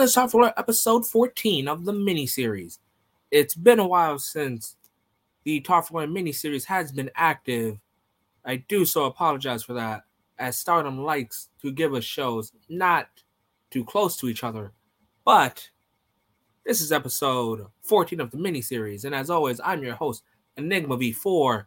It's time for episode 14 of the miniseries. It's been a while since the Top 4 miniseries has been active. I do so apologize for that, as Stardom likes to give us shows not too close to each other. But this is episode 14 of the miniseries, and as always, I'm your host, Enigma V4,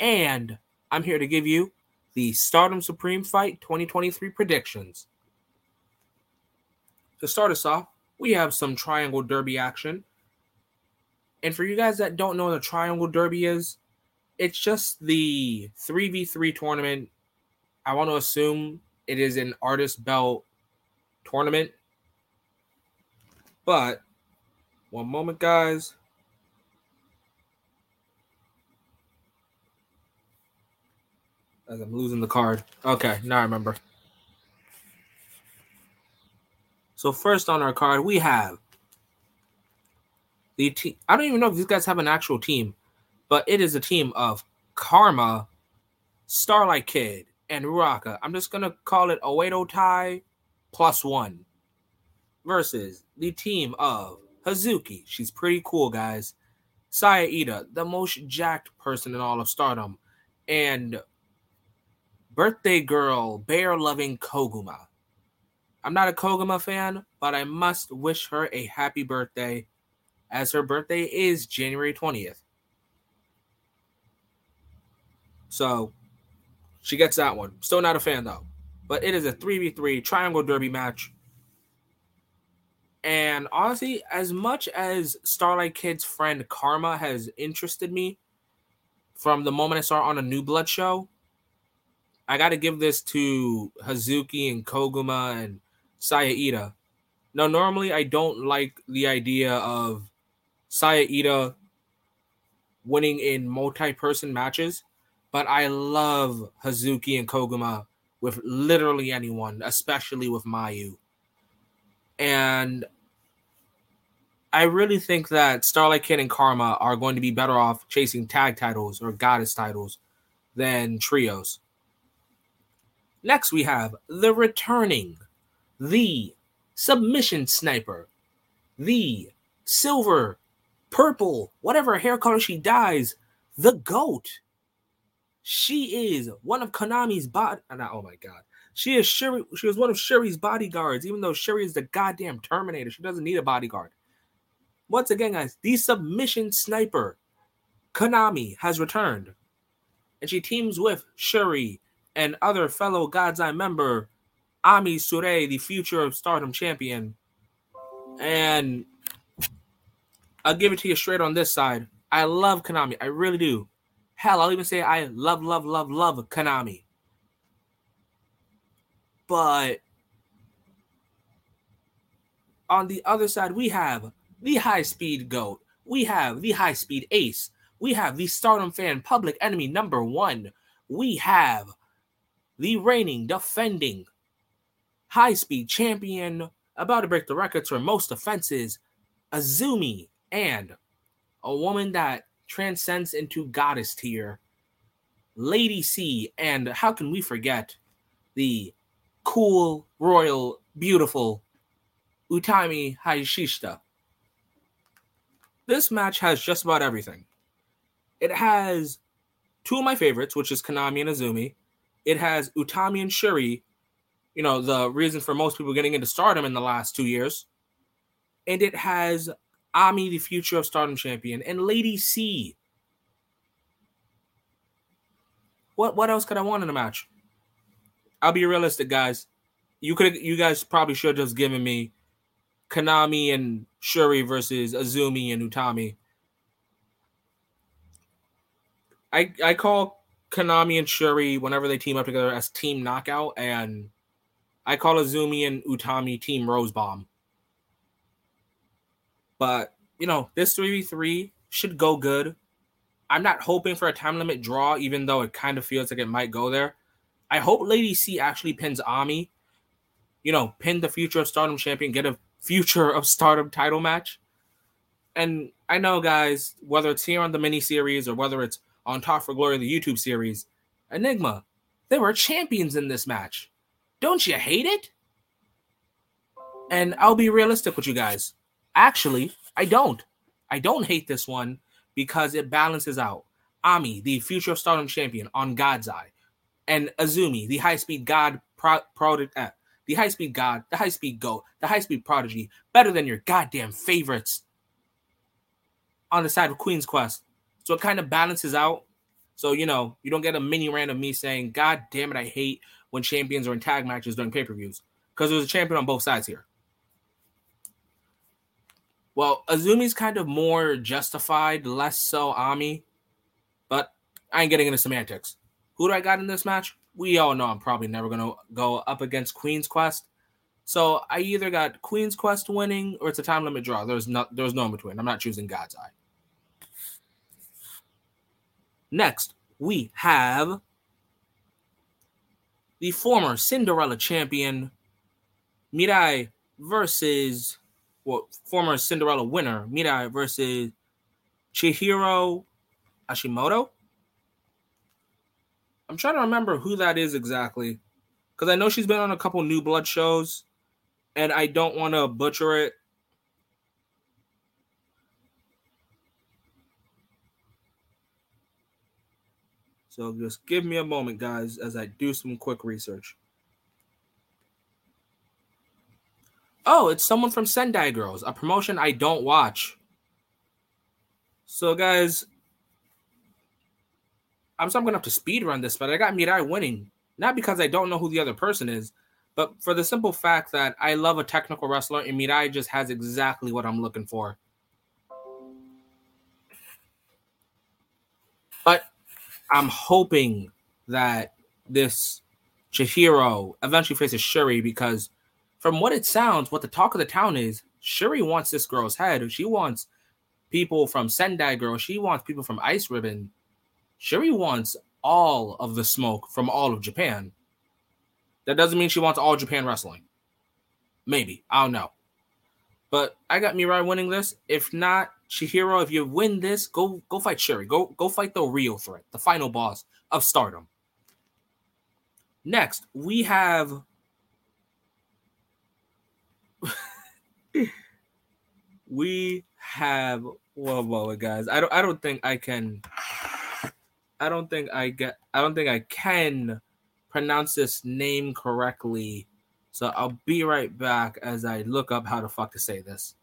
and I'm here to give you the Stardom Supreme Fight 2023 predictions. To start us off, we have some Triangle Derby action. And for you guys that don't know what the Triangle Derby is, it's just the 3v3 tournament. I want to assume it is an artist belt tournament. But one moment, guys. As I'm losing the card. Okay, now I remember. So first on our card, we have the team. I don't even know if these guys have an actual team, but it is a team of Karma, Starlight Kid, and Ruaka. I'm just gonna call it Oedo Tai plus one versus the team of Hazuki. She's pretty cool, guys. Saya Iida, the most jacked person in all of Stardom, and birthday girl, bear loving Koguma. I'm not a Koguma fan, but I must wish her a happy birthday, as her birthday is January 20th. So she gets that one. Still not a fan though. But it is a 3v3 triangle derby match. And honestly, as much as Starlight Kid's friend Karma has interested me from the moment I saw on a New Blood show, I got to give this to Hazuki and Koguma and Saya Iida. Now, normally I don't like the idea of Saya Iida winning in multi-person matches, but I love Hazuki and Koguma with literally anyone, especially with Mayu. And I really think that Starlight Kid and Karma are going to be better off chasing tag titles or goddess titles than trios. Next, we have the returning the submission sniper, the silver, purple, whatever hair color she dyes, the goat. She is one of Konami's bot. Oh my god. She is Shuri. She was one of Shuri's bodyguards, even though Shuri is the goddamn Terminator. She doesn't need a bodyguard. Once again, guys, the submission sniper, Konami, has returned. And she teams with Shuri and other fellow God's Eye member Ami Sourei, the future of Stardom champion. And I'll give it to you straight on this side. I love Konami. I really do. Hell, I'll even say I love, love, love, love Konami. But on the other side, we have the high speed GOAT. We have the high speed ace. We have the Stardom fan public enemy number one. We have the reigning, defending high speed champion, about to break the records for most offenses, Azumi, and a woman that transcends into goddess tier, Lady C. And how can we forget the cool, royal, beautiful Utami Hayashishita? This match has just about everything. It has two of my favorites, which is Konami and Azumi. It has Utami and Shuri, you know, the reason for most people getting into stardom in the last two years. And it has Ami, the future of stardom champion, and Lady C. What what else could I want in a match? I'll be realistic, guys. You could you guys probably should have just given me Konami and Shuri versus Azumi and Utami. I I call Konami and Shuri whenever they team up together as Team Knockout, and I call Azumi and Utami Team Rose Bomb. But, you know, this 3v3 should go good. I'm not hoping for a time limit draw, even though it kind of feels like it might go there. I hope Lady C actually pins Ami. You know, pin the future of Stardom champion, get a future of Stardom title match. And I know, guys, whether it's here on the mini series or whether it's on Talk for Glory, the YouTube series, Enigma, there were champions in this match. Don't you hate it? And I'll be realistic with you guys. Actually, I don't. I don't hate this one because it balances out. Ami, the future of Stardom champion, on God's Eye, and Azumi, the high speed god pro, uh, the high speed god, the high speed goat, the high speed prodigy, better than your goddamn favorites on the side of Queen's Quest. So it kind of balances out. So, you know, you don't get a mini rant of me saying, God damn it, I hate when champions are in tag matches during pay per views. Because there's a champion on both sides here. Well, Azumi's kind of more justified, less so Ami. But I ain't getting into semantics. Who do I got in this match? We all know I'm probably never going to go up against Queen's Quest. So I either got Queen's Quest winning or it's a time limit draw. There's no there's no in between. I'm not choosing God's Eye. Next, we have the former Cinderella champion Mirai versus well, former Cinderella winner Mirai versus Chihiro Hashimoto. I'm trying to remember who that is exactly because I know she's been on a couple New Blood shows, and I don't want to butcher it. So just give me a moment, guys, as I do some quick research. Oh, it's someone from Sendai Girls, a promotion I don't watch. So, guys, I'm so I'm gonna have to speed run this, but I got Mirai winning, not because I don't know who the other person is, but for the simple fact that I love a technical wrestler, and Mirai just has exactly what I'm looking for. I'm hoping that this Chihiro eventually faces Shuri because from what it sounds, what the talk of the town is, Shuri wants this girl's head. She wants people from Sendai Girl. She wants people from Ice Ribbon. Shuri wants all of the smoke from all of Japan. That doesn't mean she wants all Japan wrestling. Maybe. I don't know. But I got Mirai winning this. If not, Chihiro, if you win this, go go fight Shuri. Go go fight the real threat, the final boss of Stardom. Next, we have we have whoa whoa guys. I don't I don't think I can I don't think I get I don't think I can pronounce this name correctly. So I'll be right back as I look up how the fuck to say this.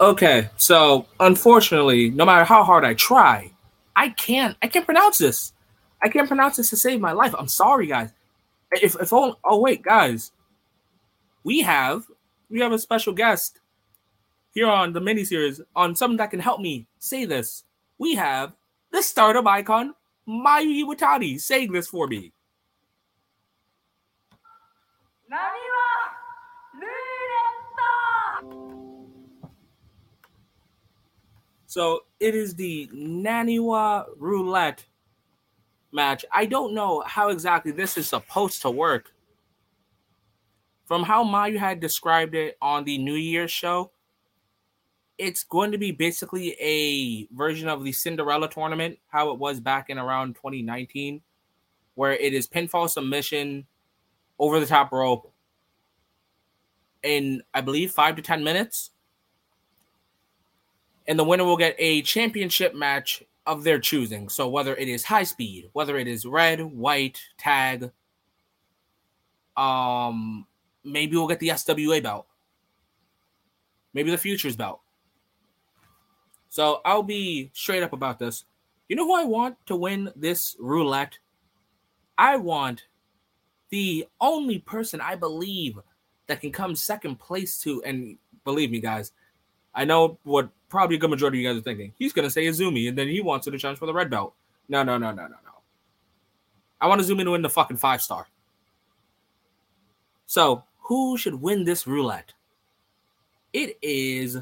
Okay, so unfortunately, no matter how hard I try, I can't. I can't pronounce this. I can't pronounce this to save my life. I'm sorry, guys. If if oh, oh wait, guys, we have we have a special guest here on the miniseries on something that can help me say this. We have the Stardom icon Mayu Iwatani saying this for me. So it is the Naniwa roulette match. I don't know how exactly this is supposed to work. From how Mayu had described it on the New Year's show, it's going to be basically a version of the Cinderella tournament, how it was back in around 2019, where it is pinfall submission over the top rope in, I believe, five to 10 minutes and the winner will get a championship match of their choosing. So whether it is high speed, whether it is red, white, tag, um, maybe we'll get the SWA belt, maybe the futures belt. So I'll be straight up about this. You know who I want to win this roulette? I want the only person I believe that can come second place to, and believe me, guys, I know what probably a good majority of you guys are thinking. He's gonna say Azumi, and then he wants to challenge for the red belt. No, no, no, no, no, no. I want Azumi to win the fucking five star. So, who should win this roulette? It is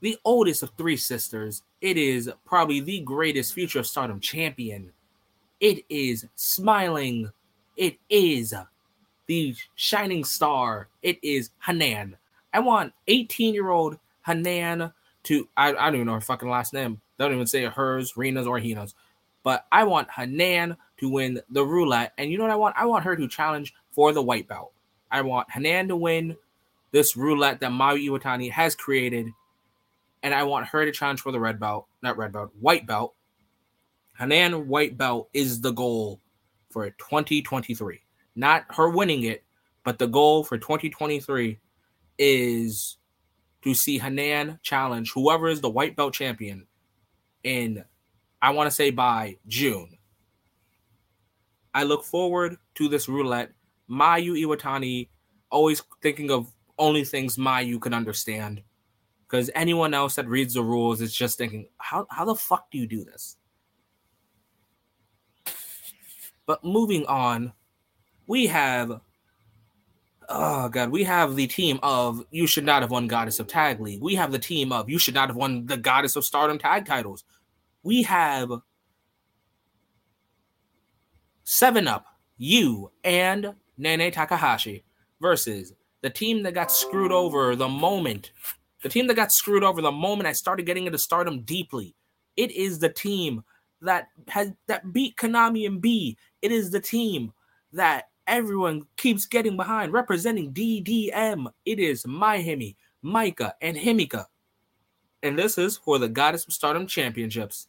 the oldest of three sisters. It is probably the greatest future of stardom champion. It is smiling. It is the shining star. It is Hanan. I want 18 year old Hanan to, I, I don't even know her fucking last name. Don't even say hers, Rena's, or Hina's. But I want Hanan to win the roulette. And you know what I want? I want her to challenge for the white belt. I want Hanan to win this roulette that Mayu Iwatani has created. And I want her to challenge for the red belt, not red belt, white belt. Hanan white belt is the goal for 2023. Not her winning it, but the goal for 2023 is to see Hanan challenge whoever is the white belt champion in, I want to say by June. I look forward to this roulette. Mayu Iwatani, always thinking of only things Mayu can understand. Because anyone else that reads the rules is just thinking, how, how the fuck do you do this? But moving on, we have oh god, we have the team of you should not have won Goddess of Tag League. We have the team of you should not have won the Goddess of Stardom tag titles. We have Seven Up, Yuu and Nene Takahashi versus the team that got screwed over the moment, the team that got screwed over the moment I started getting into Stardom deeply. It is the team that has that beat Konami and B. It is the team that everyone keeps getting behind, representing DDM. It is MaiHime, Maika, and Himeka. And this is for the Goddess of Stardom Championships.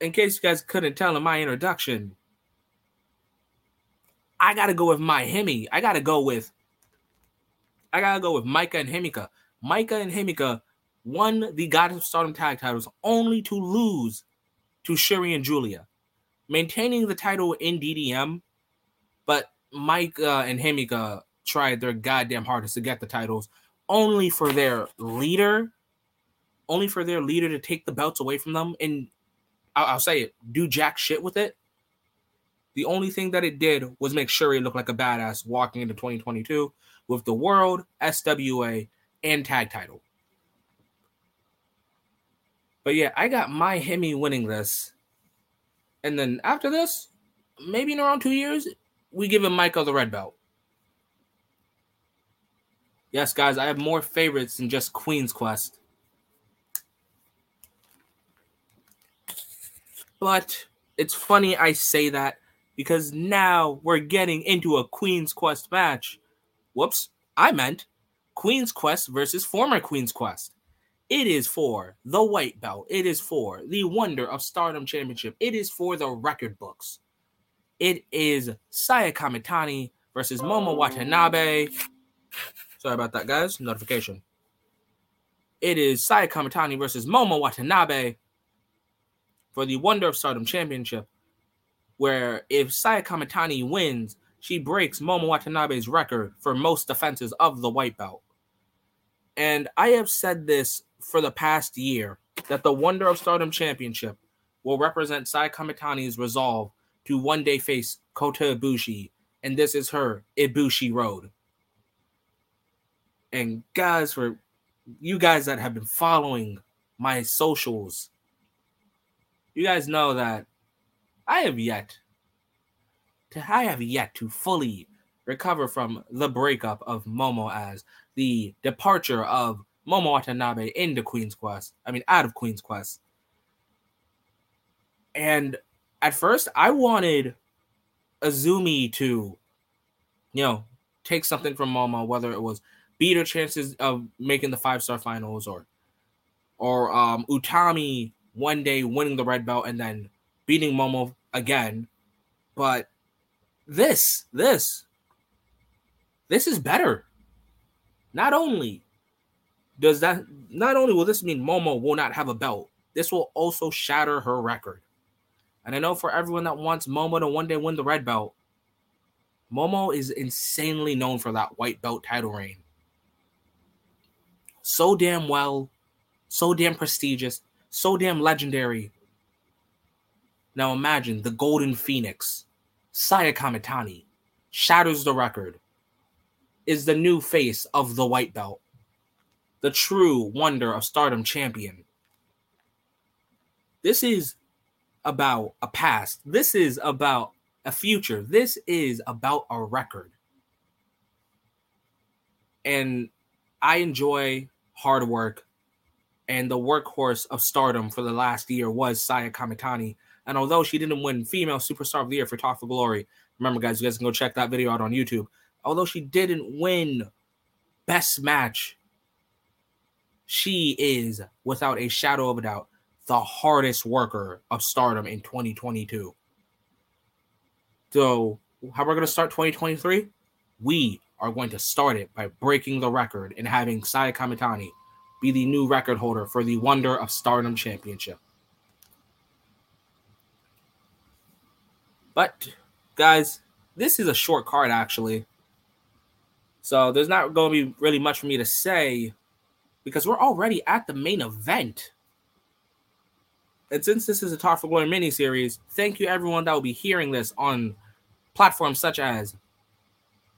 In case you guys couldn't tell in my introduction, I gotta go with MaiHime. I gotta go with I gotta go with Maika and Himeka. Maika and Himeka won the Goddess of Stardom tag titles only to lose to Shuri and Giulia maintaining the title in DDM, but Mike uh, and Himeka tried their goddamn hardest to get the titles, only for their leader, only for their leader to take the belts away from them and I'll, I'll say it, do jack shit with it. The only thing that it did was make sure he looked like a badass walking into 2022 with the World, SWA, and Tag title. But yeah, I got MaiHime winning this and then after this, maybe in around two years, we give him Michael the red belt. Yes, guys, I have more favorites than just Queen's Quest. But it's funny I say that because now we're getting into a Queen's Quest match. Whoops, I meant Queen's Quest versus former Queen's Quest. It is for the white belt. It is for the Wonder of Stardom Championship. It is for the record books. It is Saya Kamitani versus Momo Watanabe. Sorry about that, guys. Notification. It is Saya Kamitani versus Momo Watanabe for the Wonder of Stardom Championship. Where if Saya Kamitani wins, she breaks Momo Watanabe's record for most defenses of the white belt. And I have said this for the past year that the Wonder of Stardom Championship will represent Sai Kamitani's resolve to one day face Kota Ibushi, and this is her Ibushi Road. And guys, for you guys that have been following my socials, you guys know that I have yet to I have yet to fully recover from the breakup of Momo as the departure of Momo Watanabe into Queen's Quest. I mean, out of Queen's Quest. And at first, I wanted Azumi to, you know, take something from Momo, whether it was beat her chances of making the five star finals or, or um, Utami one day winning the red belt and then beating Momo again. But this, this, this is better. Not only does that not only will this mean Momo will not have a belt, this will also shatter her record. And I know for everyone that wants Momo to one day win the red belt, Momo is insanely known for that white belt title reign. So damn well, so damn prestigious, so damn legendary. Now imagine the Golden Phoenix, Saya Kamitani, shatters the record, is the new face of the white belt, the true wonder of stardom champion. This is about a past. This is about a future. This is about a record. And I enjoy hard work. And the workhorse of stardom for the last year was Saya Kamitani. And although she didn't win Female Superstar of the Year for Talk for Glory, remember, guys, you guys can go check that video out on YouTube. Although she didn't win Best Match, she is, without a shadow of a doubt, the hardest worker of stardom in 2022. So, how are we're going to start 2023? We are going to start it by breaking the record and having Saya Kamitani be the new record holder for the Wonder of Stardom Championship. But, guys, this is a short card actually. So, there's not going to be really much for me to say because we're already at the main event. And since this is a Talk for Glory mini series, thank you everyone that will be hearing this on platforms such as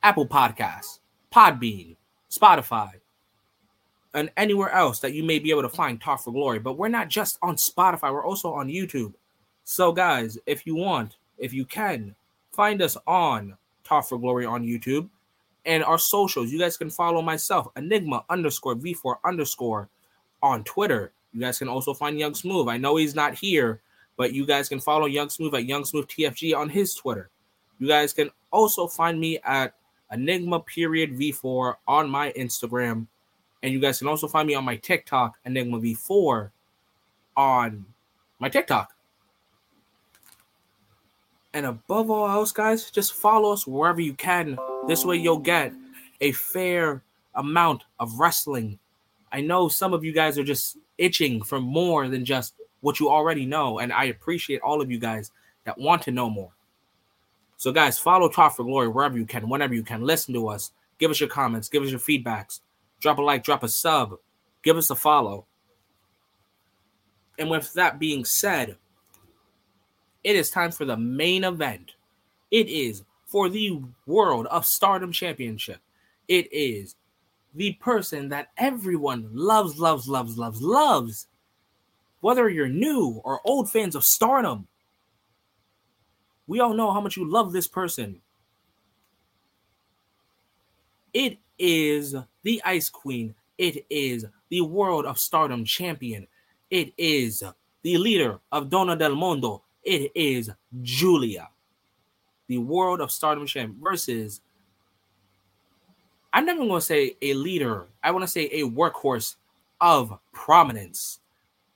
Apple Podcasts, Podbean, Spotify, and anywhere else that you may be able to find Talk for Glory. But we're not just on Spotify, we're also on YouTube. So, guys, if you want, if you can, find us on Talk for Glory on YouTube and our socials. You guys can follow myself, Enigma underscore V4 underscore on Twitter. You guys can also find Young Smooth. I know he's not here, but you guys can follow Young Smooth at Young Smooth TFG on his Twitter. You guys can also find me at Enigma period V4 on my Instagram. And you guys can also find me on my TikTok, Enigma V4 on my TikTok. And above all else, guys, just follow us wherever you can. This way you'll get a fair amount of wrestling. I know some of you guys are just itching for more than just what you already know. And I appreciate all of you guys that want to know more. So, guys, follow Talk for Glory wherever you can, whenever you can. Listen to us. Give us your comments. Give us your feedbacks. Drop a like, drop a sub. Give us a follow. And with that being said, it is time for the main event. It is for the World of Stardom Championship. It is the person that everyone loves, loves, loves, loves, loves. Whether you're new or old fans of stardom, we all know how much you love this person. It is the Ice Queen. It is the World of Stardom champion. It is the leader of Donna del Mondo. It is Giulia, the World of Stardom champion, versus I'm never going to say a leader. I want to say a workhorse of prominence.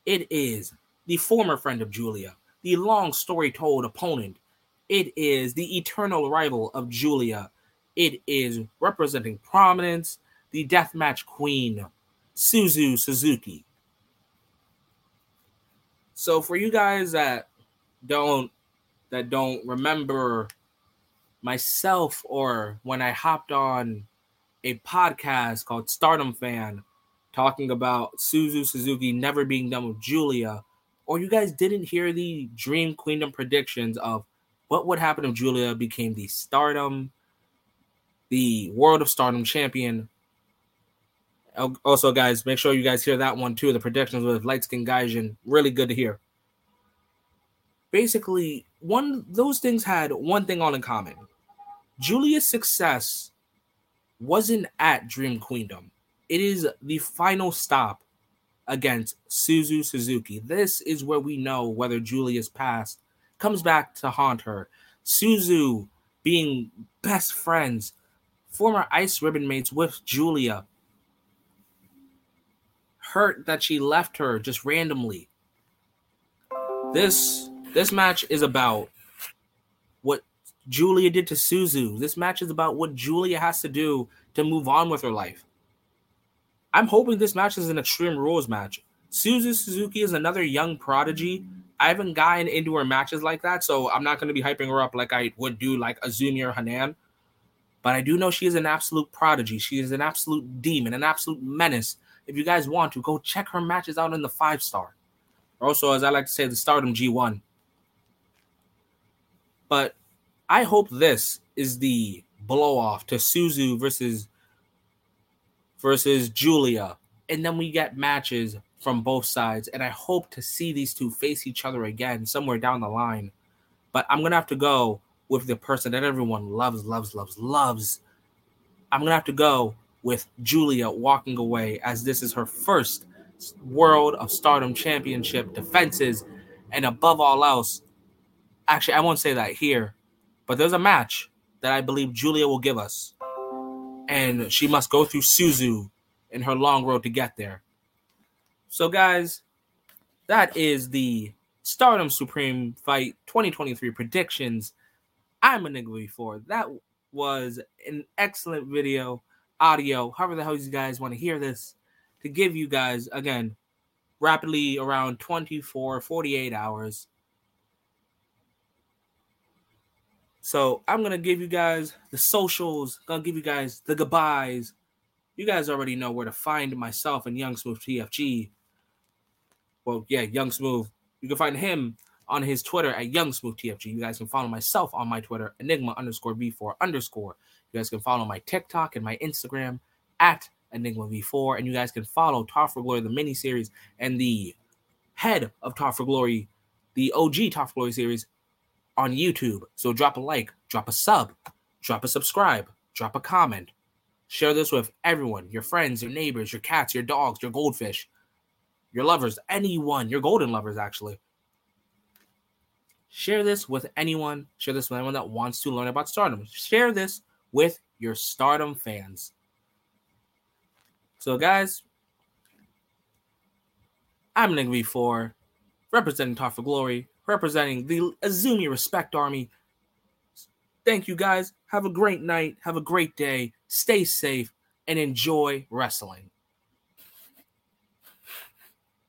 It is the former friend of Giulia, the long story told opponent. It is the eternal rival of Giulia. It is representing prominence, the deathmatch queen, Suzu Suzuki. So for you guys that don't that don't remember myself or when I hopped on a podcast called Stardom Fan talking about Suzu Suzuki never being done with Giulia, or you guys didn't hear the Dream Queendom predictions of what would happen if Giulia became the Stardom, the World of Stardom champion. Also, guys, make sure you guys hear that one too. The predictions with Light Skin Gaijin, really good to hear. Basically, one those things had one thing all in common. Giulia's success wasn't at Dream Queendom. It is the final stop against Suzu Suzuki. This is where we know whether Giulia's past comes back to haunt her. Suzu being best friends, former ice ribbon mates with Giulia, Hurt that she left her just randomly. This this match is about Giulia did to Suzu. This match is about what Giulia has to do to move on with her life. I'm hoping this match is an Extreme Rules match. Suzu Suzuki is another young prodigy. I haven't gotten into her matches like that, so I'm not going to be hyping her up like I would do like Azumi or Hanan. But I do know she is an absolute prodigy. She is an absolute demon, an absolute menace. If you guys want to, go check her matches out in the five star. Also, as I like to say, the Stardom G1. But I hope this is the blow off to Suzu versus versus Giulia, and then we get matches from both sides, and I hope to see these two face each other again somewhere down the line. But I'm gonna have to go with the person that everyone loves, loves, loves, loves. I'm gonna have to go with Giulia walking away as this is her first World of Stardom Championship defenses, and above all else, actually, I won't say that here, but there's a match that I believe Giulia will give us, and she must go through Suzu in her long road to get there. So, guys, that is the Stardom Supreme Fight 2023 predictions. I'm Enigma V4. That was an excellent video, audio, however the hell you guys want to hear this to give you guys, again, rapidly around 24, 48 hours. So I'm gonna give you guys the socials, gonna give you guys the goodbyes. You guys already know where to find myself and Young Smooth TFG. Well, yeah, Young Smooth. You can find him on his Twitter at Young Smooth TFG. You guys can follow myself on my Twitter, Enigma underscore V4 underscore. You guys can follow my TikTok and my Instagram at Enigma V4, and you guys can follow Talk for Glory, the mini series, and the head of Talk for Glory, the OG Talk for Glory series on YouTube. So drop a like, drop a sub, drop a subscribe, drop a comment. Share this with everyone your friends, your neighbors, your cats, your dogs, your goldfish, your lovers, anyone, your golden lovers, actually. Share this with anyone. Share this with anyone that wants to learn about stardom. Share this with your stardom fans. So, guys, I'm Nick V4, representing Talk for Glory, representing the Azumi Respect Army. Thank you, guys. Have a great night. Have a great day. Stay safe and enjoy wrestling.